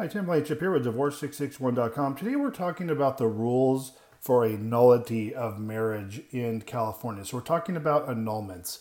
Hi, Tim Blankenship here with Divorce661.com. Today we're talking about the rules for a nullity of marriage in California. So we're talking about annulments.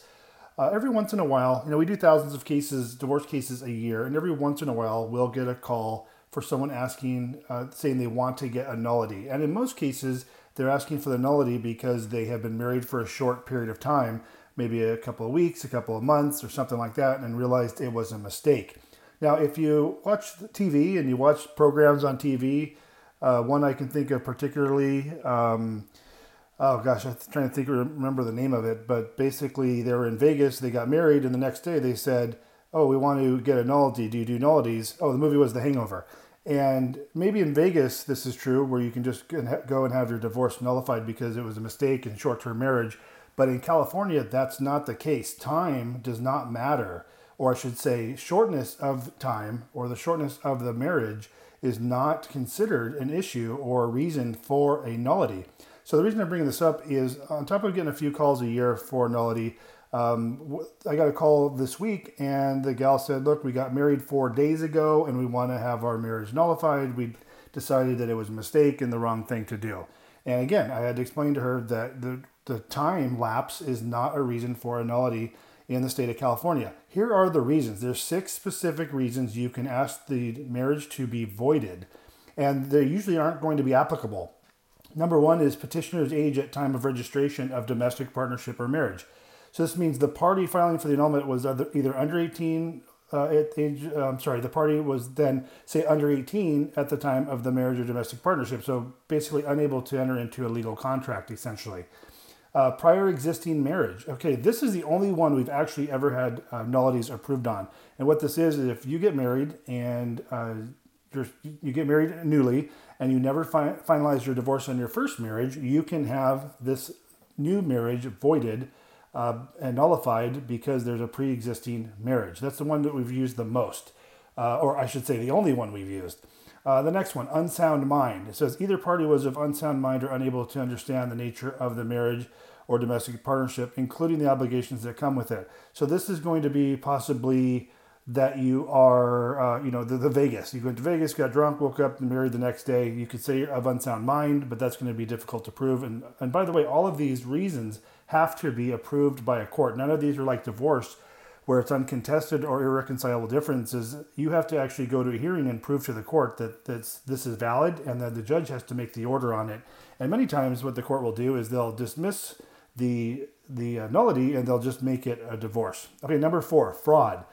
Uh, every once in a while, you know, we do thousands of cases, divorce cases a year, and every once in a while we'll get a call for someone asking, uh, saying they want to get a nullity. And in most cases, they're asking for the nullity because they have been married for a short period of time, maybe a couple of weeks, a couple of months, or something like that, and realized it was a mistake. Now, if you watch TV and you watch programs on TV, uh, one I can think of particularly, um, oh gosh, I'm trying to think, remember the name of it, but basically they were in Vegas, they got married, and the next day they said, oh, we want to get a nullity. Do you do nullities? Oh, the movie was The Hangover. And maybe in Vegas, this is true, where you can just go and have your divorce nullified because it was a mistake in short term marriage. But in California, that's not the case. Time does not matter or I should say, shortness of time or the shortness of the marriage is not considered an issue or a reason for a nullity. So the reason I'm bringing this up is on top of getting a few calls a year for nullity, um, I got a call this week and the gal said, look, we got married four days ago and we want to have our marriage nullified. We decided that it was a mistake and the wrong thing to do. And again, I had to explain to her that the, the time lapse is not a reason for a nullity in the state of California. Here are the reasons. There's six specific reasons you can ask the marriage to be voided, and they usually aren't going to be applicable. Number one is petitioner's age at time of registration of domestic partnership or marriage. So this means the party filing for the annulment was either under 18 uh, at age. Uh, I'm sorry, the party was then say under 18 at the time of the marriage or domestic partnership. So basically unable to enter into a legal contract, essentially. Uh, prior existing marriage. Okay, this is the only one we've actually ever had uh, nullities approved on. And what this is is if you get married and uh, you get married newly and you never fi- finalize your divorce on your first marriage, you can have this new marriage voided uh, and nullified because there's a pre-existing marriage. That's the one that we've used the most, uh, or I should say, the only one we've used. Uh, the next one, unsound mind. It says either party was of unsound mind or unable to understand the nature of the marriage or domestic partnership, including the obligations that come with it. So this is going to be possibly that you are, uh, you know, the, the Vegas. You went to Vegas, got drunk, woke up, and married the next day. You could say you're of unsound mind, but that's going to be difficult to prove. And and by the way, all of these reasons have to be approved by a court. None of these are like divorce where it's uncontested or irreconcilable differences, you have to actually go to a hearing and prove to the court that that's, this is valid and that the judge has to make the order on it. And many times, what the court will do is they'll dismiss the, the uh, nullity and they'll just make it a divorce. Okay, number four, fraud.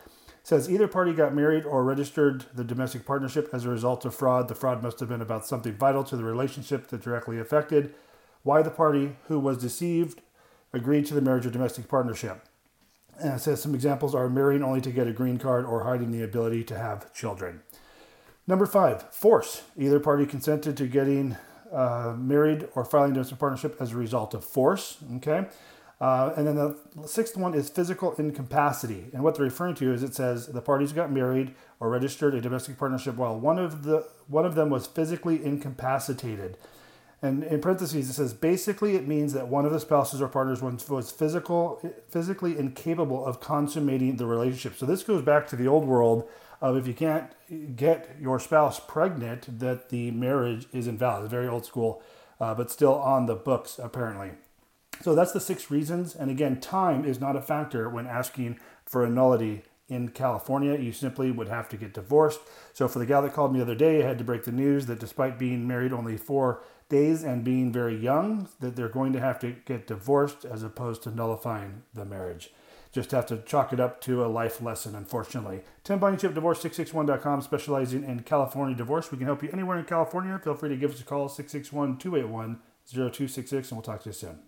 Says either party got married or registered the domestic partnership as a result of fraud. The fraud must have been about something vital to the relationship that directly affected why the party who was deceived agreed to the marriage or domestic partnership. And it says some examples are marrying only to get a green card or hiding the ability to have children. Number five, force. Either party consented to getting uh, married or filing domestic partnership as a result of force. Okay. Uh, and then the sixth one is physical incapacity. And what they're referring to is it says the parties got married or registered a domestic partnership while one of the one of them was physically incapacitated. And in parentheses, it says basically it means that one of the spouses or partners was physical, physically incapable of consummating the relationship. So this goes back to the old world of if you can't get your spouse pregnant, that the marriage is invalid. It's very old school, uh, but still on the books apparently. So that's the six reasons. And again, time is not a factor when asking for a nullity in California. You simply would have to get divorced. So for the gal that called me the other day, I had to break the news that despite being married only four days and being very young, that they're going to have to get divorced as opposed to nullifying the marriage. Just have to chalk it up to a life lesson, unfortunately. Tim Blankenship, Divorce661.com, specializing in California divorce. We can help you anywhere in California. Feel free to give us a call, 661 281 0266, and we'll talk to you soon.